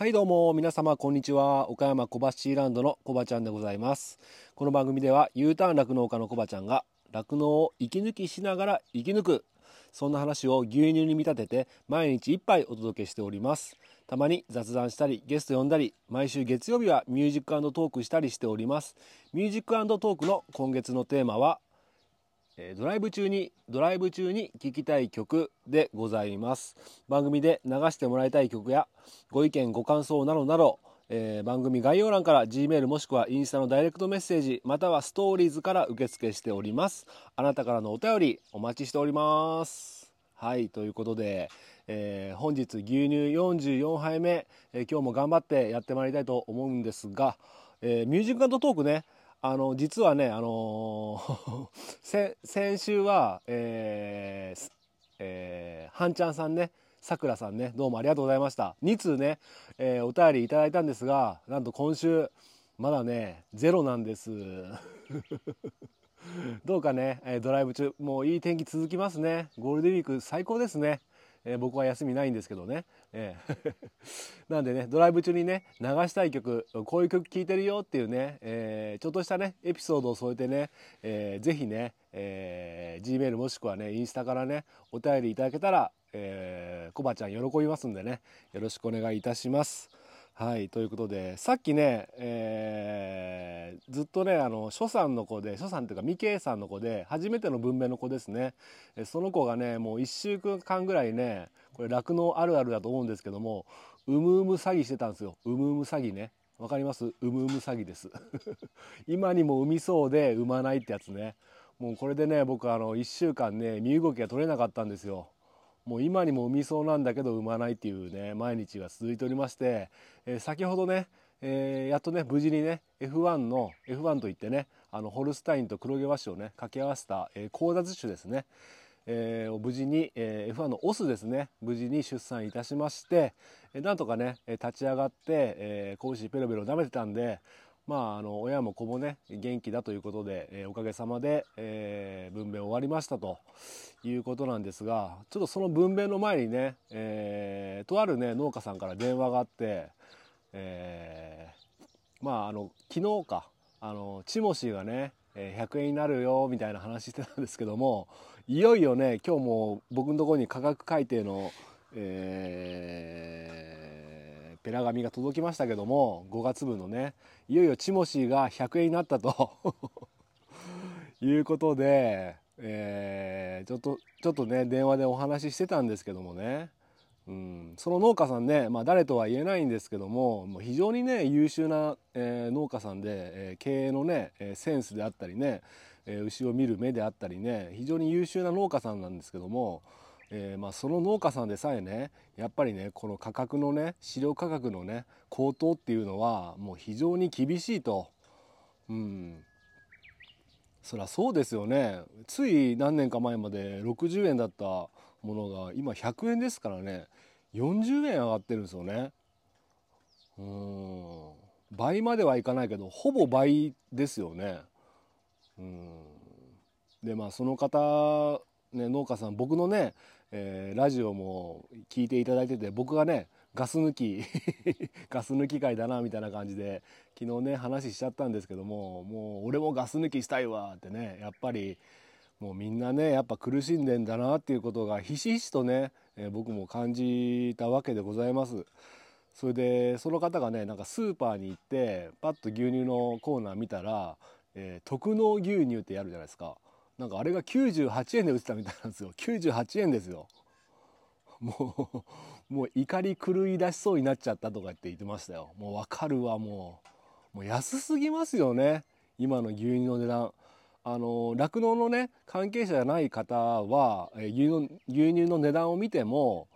はいどうも皆様こんにちは。岡山小橋ランドのコバちゃんでございます。この番組では U ターン酪農家のコバちゃんが酪農を息抜きしながら生き抜くそんな話を牛乳に見立てて毎日一杯お届けしております。たまに雑談したりゲスト呼んだり毎週月曜日はミュージックトークしたりしております。ミュージックトークの今月のテーマはドライブ中にドライブ中に聴きたい曲でございます。番組で流してもらいたい曲やご意見ご感想などなど、えー、番組概要欄から G メールもしくはインスタのダイレクトメッセージまたはストーリーズから受付しております。あなたからのお便りお待ちしております。はいということで、えー、本日牛乳44杯目、えー、今日も頑張ってやってまいりたいと思うんですが、えミュージックトークね。あの実はね、あのー、先週は、えーえー、はんちゃんさんねさくらさんねどうもありがとうございました。2通ね、えー、お便りいただいたんですがなんと今週まだねゼロなんです。どうかねえドライブ中もういい天気続きますね。ゴールデンウィーク最高ですね。えー、僕は休みないんですけどね、えー なんでねドライブ中にね流したい曲こういう曲聴いてるよっていうね、えー、ちょっとしたねエピソードを添えてね、えー、ぜひね、えー、G メールもしくはねインスタからねお便りいただけたら、えー、コバちゃん喜びますんでねよろしくお願いいたします。はいということでさっきね、えー、ずっとねあの諸さんの子で諸さんっていうか未経さんの子で初めての文明の子ですね。その子がねもう1週間ぐらいねこれ酪農あるあるだと思うんですけどもうむうむ詐欺してたんですよ。うむうむ詐欺ね。わかります？うむうむ詐欺です。今にも産みそうで産まないってやつね。もうこれでね僕あの1週間ね身動きが取れなかったんですよ。もう今にも産みそうなんだけど産まないっていうね毎日が続いておりまして、えー、先ほどね、えー、やっとね無事にね F1 の F1 といってねあのホルスタインと黒毛和種をね掛け合わせた、えー、交雑種ですね、えー、無事に、えー、F1 のオスですね無事に出産いたしまして、えー、なんとかね立ち上がって、えー、拳ペロペロ舐めてたんでまあ、あの親も子もね元気だということで、えー、おかげさまで、えー、分娩終わりましたということなんですがちょっとその分娩の前にね、えー、とあるね農家さんから電話があって、えー、まああの昨日かあのチモシーがね100円になるよみたいな話してたんですけどもいよいよね今日も僕のところに価格改定の、えーペラ紙が届きましたけども5月分のねいよいよチモシーが100円になったと。いうことで、えー、ちょっとちょっとね電話でお話ししてたんですけどもね、うん、その農家さんね、まあ、誰とは言えないんですけどももう非常にね優秀な、えー、農家さんで、えー、経営のねセンスであったりね、え牛を見る目であったりね非常に優秀な農家さんなんですけどもえー、まあ、その農家さんでさえねやっぱりねこの価格のね飼料価格のね高騰っていうのはもう非常に厳しいと。うん。そりゃそうですよね。つい何年か前まで60円だったものが今100円ですからね。40円上がってるんですよね。うん。倍まではいかないけどほぼ倍ですよね。うん。でまあその方ね農家さん僕のねえー、ラジオも聞いていただいてて僕がねガス抜き ガス抜き会だなみたいな感じで昨日ね話しちゃったんですけどももう俺もガス抜きしたいわってねやっぱりもうみんなねやっぱ苦しんでんだなっていうことがひしひしとね、えー、僕も感じたわけでございます。それでその方がねなんかスーパーに行ってパッと牛乳のコーナー見たら、えー、特納牛乳ってやるじゃないですか。なんかあれが98円で売ってたみたいなんですよ。98円ですよ。もう もう怒り狂い出しそうになっちゃったとかって言ってましたよ。もうわかるわもう。もう安すぎますよね。今の牛乳の値段。あの酪農のね関係者じゃない方は、え牛牛乳の値段を見ても、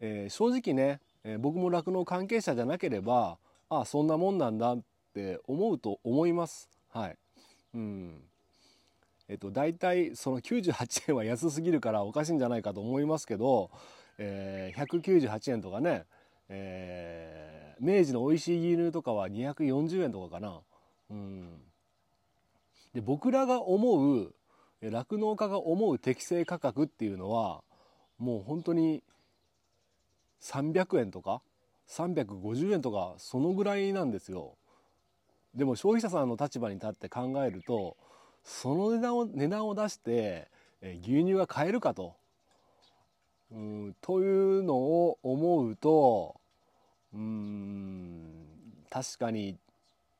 えー、正直ね、えー、僕も酪農関係者じゃなければああそんなもんなんだって思うと思います。はい。うん。えっと、大体その98円は安すぎるからおかしいんじゃないかと思いますけど、えー、198円とかね、えー、明治の美味しい牛乳とかは240円とかかな。うん、で僕らが思う酪農家が思う適正価格っていうのはもう本当に300円とか350円とかそのぐらいなんですよ。でも消費者さんの立場に立って考えるとその値段を値段を出してえ牛乳が買えるかと。うんというのを思うとうん確かに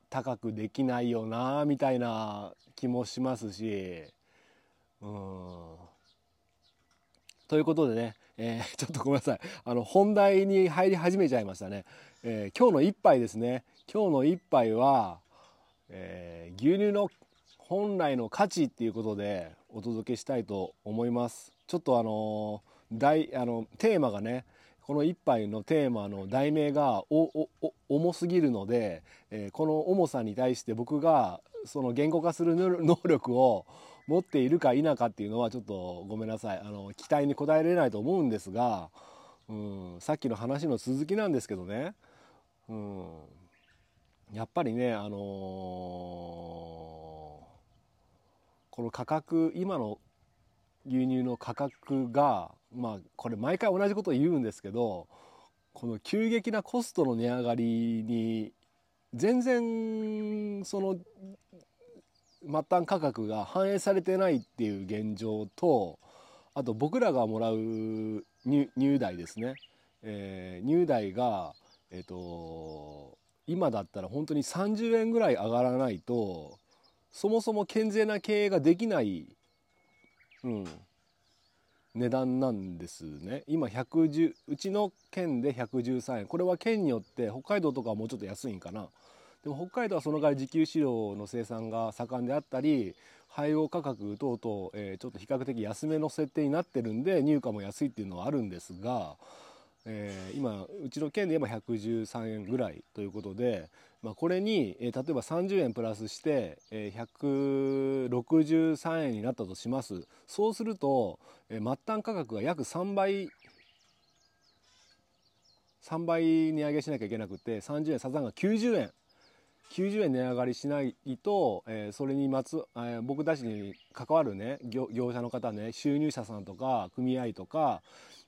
高くできないよなみたいな気もしますしうん。ということでね、えー、ちょっとごめんなさい。あの本題に入り始めちゃいましたね、えー、今日の一杯ですね。今日の一杯は、えー、牛乳の本来の価値っていうことでお届けしたいと思います。ちょっとあの大あのテーマがねこの一杯のテーマの題名が重すぎるので、えー、この重さに対して僕がその言語化する能力を持っているか否かっていうのはちょっとごめんなさい。あの期待に応えれないと思うんですが、うん、さっきの話の続きなんですけどね、うん、やっぱりね、あのー、この価格今の牛乳の価格がまあこれ毎回同じことを言うんですけどこの急激なコストの値上がりに全然その末端価格が反映されてないっていう現状とあと僕らがもらう入代ですね、えー、入代が、えーと、今だったら本当に30円ぐらい上がらないとそもそも健全な経営ができない、うん、値段なんですね。今110うちの県で113円。これは県によって北海道とかはもうちょっと安いんかな。でも北海道はその代わり自給飼料の生産が盛んであったり配合価格等々、えー、ちょっと比較的安めの設定になってるんで入荷も安いっていうのはあるんですが、えー、今うちの県で言えば113円ぐらいということでまあ、これに、えー、例えば30円プラスして、えー、163円になったとします。そうすると、えー、末端価格が約3倍3倍値上げしなきゃいけなくて30円サザンが90円90円値上がりしないと、えー、それにまつ、えー、僕たちに関わるね業者の方ね収入者さんとか組合とか、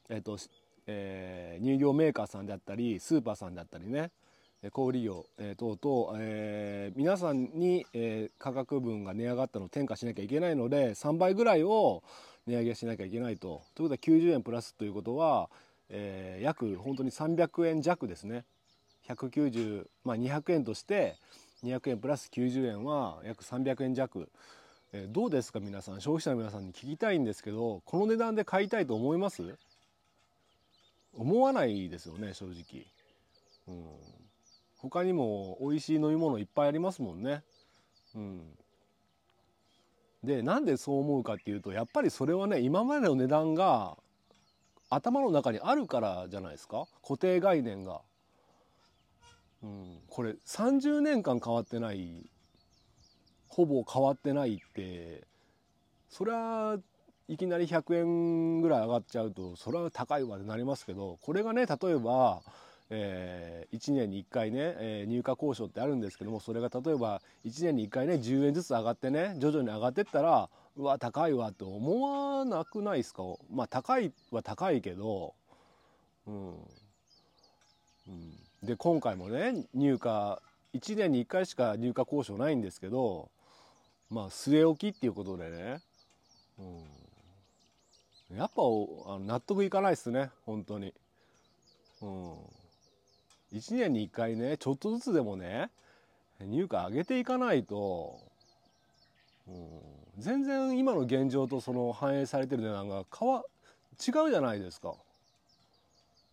えーとえー、乳業メーカーさんであったりスーパーさんであったりね。小売業、えー、等々、えー、皆さんに、えー、価格分が値上がったのを転嫁しなきゃいけないので3倍ぐらいを値上げしなきゃいけないと。ということは90円プラスということは、えー、約本当に300円弱ですね。190、まあ、200円として200円プラス90円は約300円弱。えー、どうですか皆さん？消費者の皆さんに聞きたいんですけどこの値段で買いたいと思います？思わないですよね正直。うん他にも美味しい飲み物いっぱいありますもんね。うん、でなんでそう思うかっていうとやっぱりそれはね今までの値段が頭の中にあるからじゃないですか？固定概念が。うん、これ30年間変わってないほぼ変わってないってそれはいきなり100円ぐらい上がっちゃうとそれは高いわってなりますけどこれがね例えばえー、1年に1回ね、えー、入荷交渉ってあるんですけどもそれが例えば1年に1回ね10円ずつ上がってね徐々に上がってったらうわ高いわって思わなくないですか？まあ高いは高いけどうん、うん、で今回もね入荷1年に1回しか入荷交渉ないんですけどまあ据え置きっていうことでね、うん、やっぱあの納得いかないっすね本当に。うん。1年に1回ねちょっとずつでもね入荷上げていかないと、うん、全然今の現状とその反映されてる値段が変わ違うじゃないですか。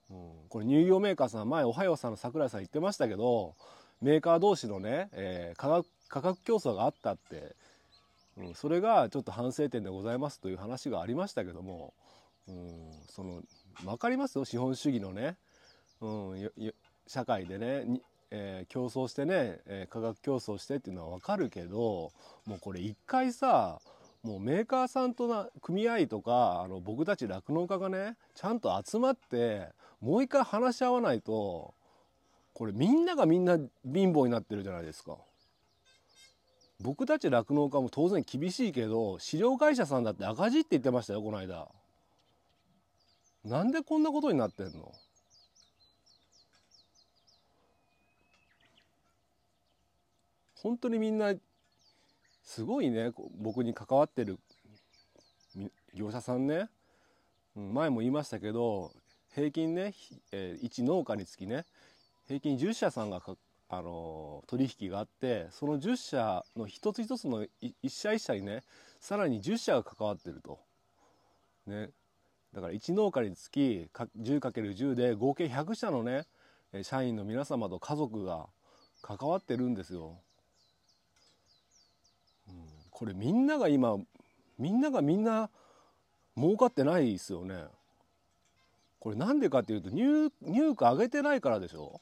うん、これ乳業メーカーさん前おはようさんの桜井さん言ってましたけどメーカー同士のね、えー、価格価格競争があったって、うん、それがちょっと反省点でございますという話がありましたけども、うん、その分かりますよ？資本主義のね、うん、社会でねえー、競争してね、えー、価格競争してっていうのは分かるけどもうこれ一回さもうメーカーさんとな組合とかあの僕たち酪農家がねちゃんと集まってもう一回話し合わないとこれみんながみんな貧乏になってるじゃないですか。僕たち酪農家も当然厳しいけど飼料会社さんだって赤字って言ってましたよこの間。なんでこんなことになってんの？本当にみんなすごいね僕に関わってる業者さんね前も言いましたけど平均ね、え、1農家につきね平均10社さんがあの取引があってその10社の一つ一つの一社一社にねさらに10社が関わってると。ね、だから1農家につき 10×10 で合計100社のね社員の皆様と家族が関わってるんですよ。これみんなが今みんながみんな儲かってないですよね。これなんでかっていうと入入荷上げてないからでしょ。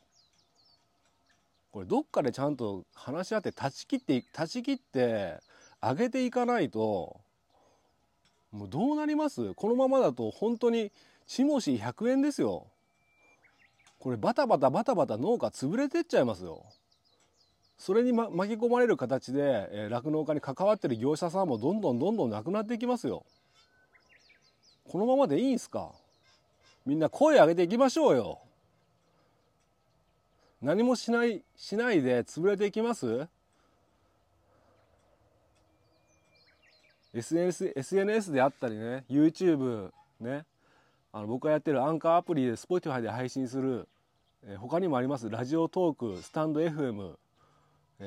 これどっかでちゃんと話し合って断ち切って断ち切って上げていかないともうどうなります？このままだと本当にちもし100円ですよ。これバタバタバタバタ農家潰れてっちゃいますよ。それに、ま、巻き込まれる形で酪農、えー、家に関わってる業者さんもどんどんどんどんなくなっていきますよ。このままでいいんすか？みんな声上げていきましょうよ。何もしないしないで潰れていきます？SNS, SNS であったりね YouTube ねあの僕がやってるアンカーアプリで Spotify で配信する、えー、他にもあります。ラジオトークスタンド FM、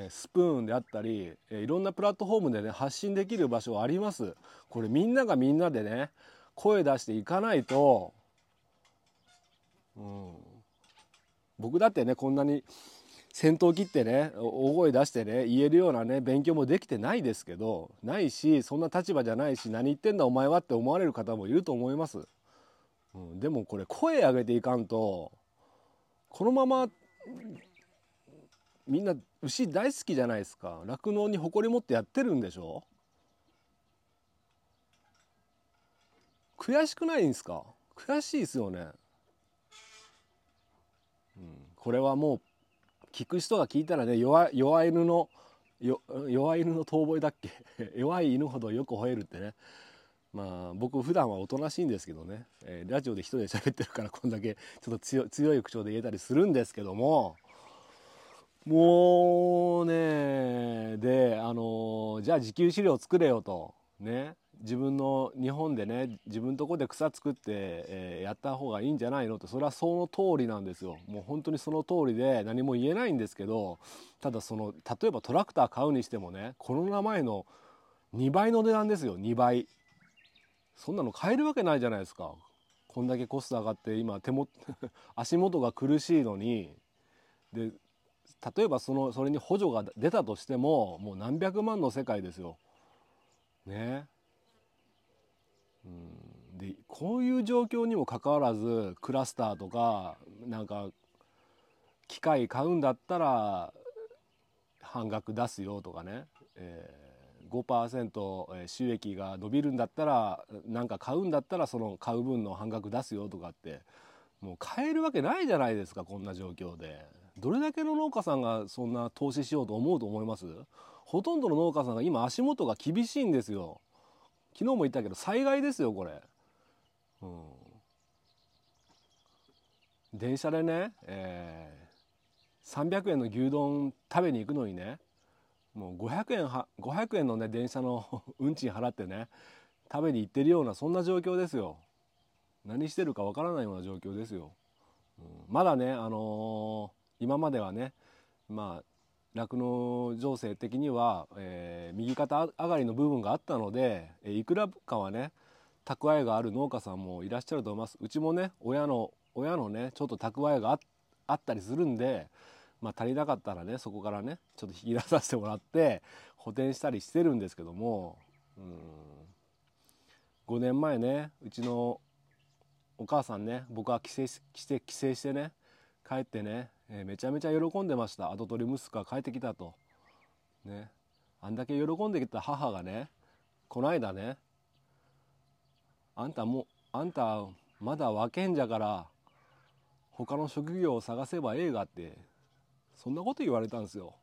スプーンであったり、いろんなプラットフォームでね発信できる場所あります。これみんながみんなでね声出していかないと、うん、僕だってねこんなに先頭切ってね大声出してね言えるようなね勉強もできてないですけどないしそんな立場じゃないし何言ってんだお前はって思われる方もいると思います。うん、でもこれ声上げていかんとこのままみんな牛大好きじゃないですか。酪農に誇り持ってやってるんでしょ？悔しくないんですか？悔しいですよね、うん、これはもう聞く人が聞いたらね弱弱犬の弱犬の遠吠えだっけ？弱い犬ほどよく吠えるってね。まあ僕普段はおとなしいんですけどね、えー、ラジオで一人で喋ってるからこんだけちょっと強い口調で言えたりするんですけども。もうねであの、じゃあ自給飼料作れよと。ね。自分の日本でね自分とこで草作って、えー、やった方がいいんじゃないのってそれはその通りなんですよ。もう本当にその通りで何も言えないんですけどただその例えばトラクター買うにしてもねコロナ前の2倍の値段ですよ。2倍。そんなの買えるわけないじゃないですか。こんだけコスト上がって今手も 足元が苦しいのに。で例えばそのそれに補助が出たとしてももう何百万の世界ですよ。ねうん、でこういう状況にもかかわらずクラスターとかなんか機械買うんだったら半額出すよとかね、えー、5%収益が伸びるんだったらなんか買うんだったらその買う分の半額出すよとかってもう買えるわけないじゃないですかこんな状況で。どれだけの農家さんがそんな投資しようと思うと思います？ほとんどの農家さんが今足元が厳しいんですよ。昨日も言ったけど災害ですよこれ、うん、電車でね、えー、300円の牛丼食べに行くのにねもう500円は500円のね電車の 運賃払ってね食べに行ってるようなそんな状況ですよ。何してるかわからないような状況ですよ、うん、まだねあのー、今まではねまあ酪農情勢的には、えー、右肩上がりの部分があったので、えいくらかはね蓄えがある農家さんもいらっしゃると思います。うちもね親の親のねちょっと蓄えがあったりするんで、まあ、足りなかったらねそこからねちょっと引き出させてもらって補填したりしてるんですけどもうん。5年前ねうちのお母さんね僕は帰省して帰省してね帰ってねえー、めちゃめちゃ喜んでました。跡取り息子が帰ってきたと。ね。あんだけ喜んできた母がねこないだねあんたもあんたまだ若んじゃから他の職業を探せばええがってそんなこと言われたんですよ。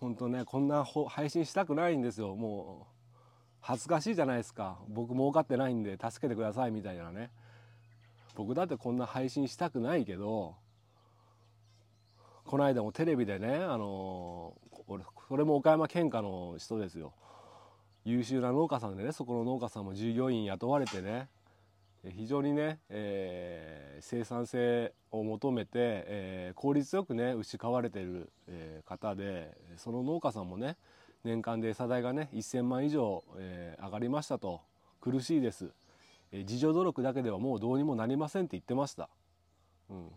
本当ねこんな配信したくないんですよ。もう恥ずかしいじゃないですか。僕儲かってないんで助けてくださいみたいなね。僕だってこんな配信したくないけどこの間もテレビでねあの俺それも岡山県下の人ですよ。優秀な農家さんでねそこの農家さんも従業員雇われてね非常にね、えー、生産性を求めて、えー、効率よくね牛飼われてる、えー、方でその農家さんもね年間で餌代がね1,000万以上、えー、上がりましたと。苦しいです、えー、自助努力だけではもうどうにもなりませんって言ってました、うん、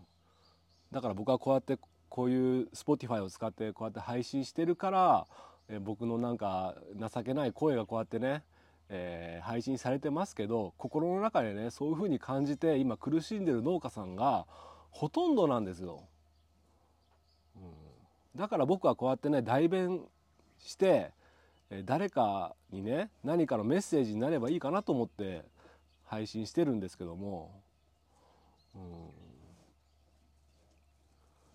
だから僕はこうやってこういう Spotify を使ってこうやって配信してるから、えー、僕のなんか情けない声がこうやってねえー、配信されてますけど心の中でねそういうふうに感じて今苦しんでる農家さんがほとんどなんですよ。うん、だから僕はこうやってね代弁して誰かにね何かのメッセージになればいいかなと思って配信してるんですけども、うん、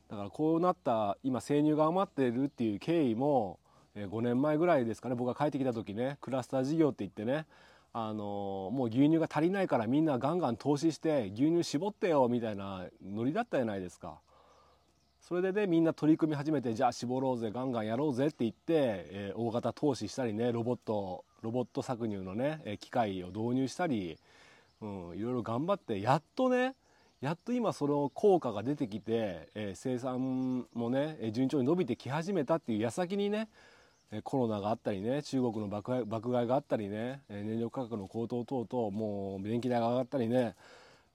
だからこうなった今生乳が余ってるっていう経緯も5年前ぐらいですかね。僕が帰ってきた時ねクラスター事業って言ってねあのもう牛乳が足りないからみんなガンガン投資して牛乳絞ってよみたいなノリだったじゃないですか。それでねみんな取り組み始めてじゃあ絞ろうぜガンガンやろうぜって言って、えー、大型投資したりねロボットロボット搾乳のね機械を導入したり、うん、いろいろ頑張ってやっとねやっと今その効果が出てきて、えー、生産もね順調に伸びてき始めたっていう矢先にねコロナがあったりね中国の爆買爆買いがあったりね燃料価格の高騰等々もう電気代が上がったりね、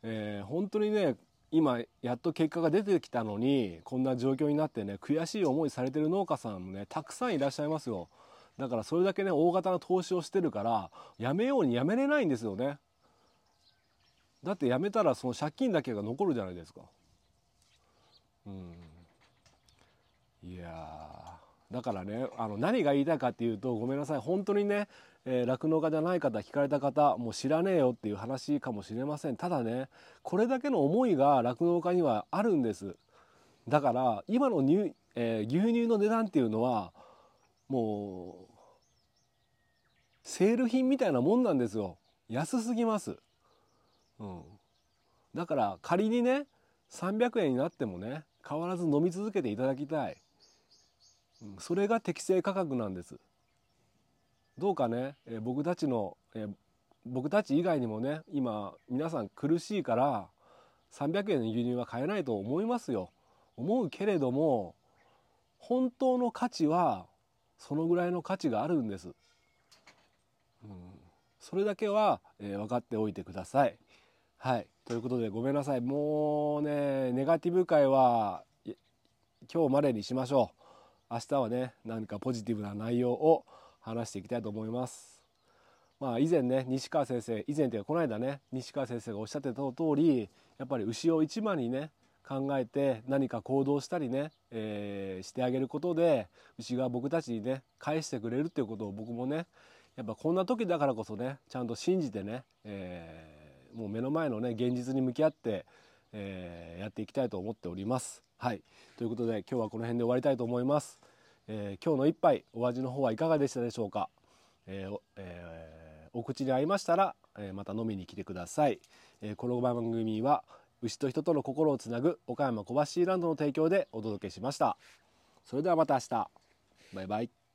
えー、本当にね今やっと結果が出てきたのにこんな状況になってね悔しい思いされてる農家さんもねたくさんいらっしゃいますよ。だからそれだけね大型の投資をしてるからやめようにやめれないんですよね。だってやめたらその借金だけが残るじゃないですか。うん。いやだからねあの何が言いたいかっていうとごめんなさい本当にね酪農、えー、家じゃない方聞かれた方もう知らねえよっていう話かもしれません。ただねこれだけの思いが酪農家にはあるんです。だから今の乳,、えー、牛乳の値段っていうのはもうセール品みたいなもんなんですよ。安すぎます、うん、だから仮にね300円になってもね変わらず飲み続けていただきたい。それが適正価格なんです。どうかね、え僕たちの、え僕たち以外にもね今皆さん苦しいから300円の牛乳は買えないと思いますよ。思うけれども本当の価値はそのぐらいの価値があるんです、うん、それだけは、え、分かっておいてください。はい。ということでごめんなさい。もうねネガティブ界は今日までにしましょう。明日はね何かポジティブな内容を話していきたいと思います。まあ以前ね西川先生以前というかこの間ね西川先生がおっしゃってた通りやっぱり牛を一番にね考えて何か行動したりね、えー、してあげることで牛が僕たちにね返してくれるっていうことを僕もねやっぱこんな時だからこそねちゃんと信じてね、えー、もう目の前のね現実に向き合って、えー、やっていきたいと思っております。はい。ということで今日はこの辺で終わりたいと思います、えー、今日の一杯お味の方はいかがでしたでしょうか、えーえー、お口に合いましたら、えまた飲みに来てください、えこの番組は牛と人との心をつなぐ岡山小橋ランドの提供でお届けしました。それではまた明日。バイバイ。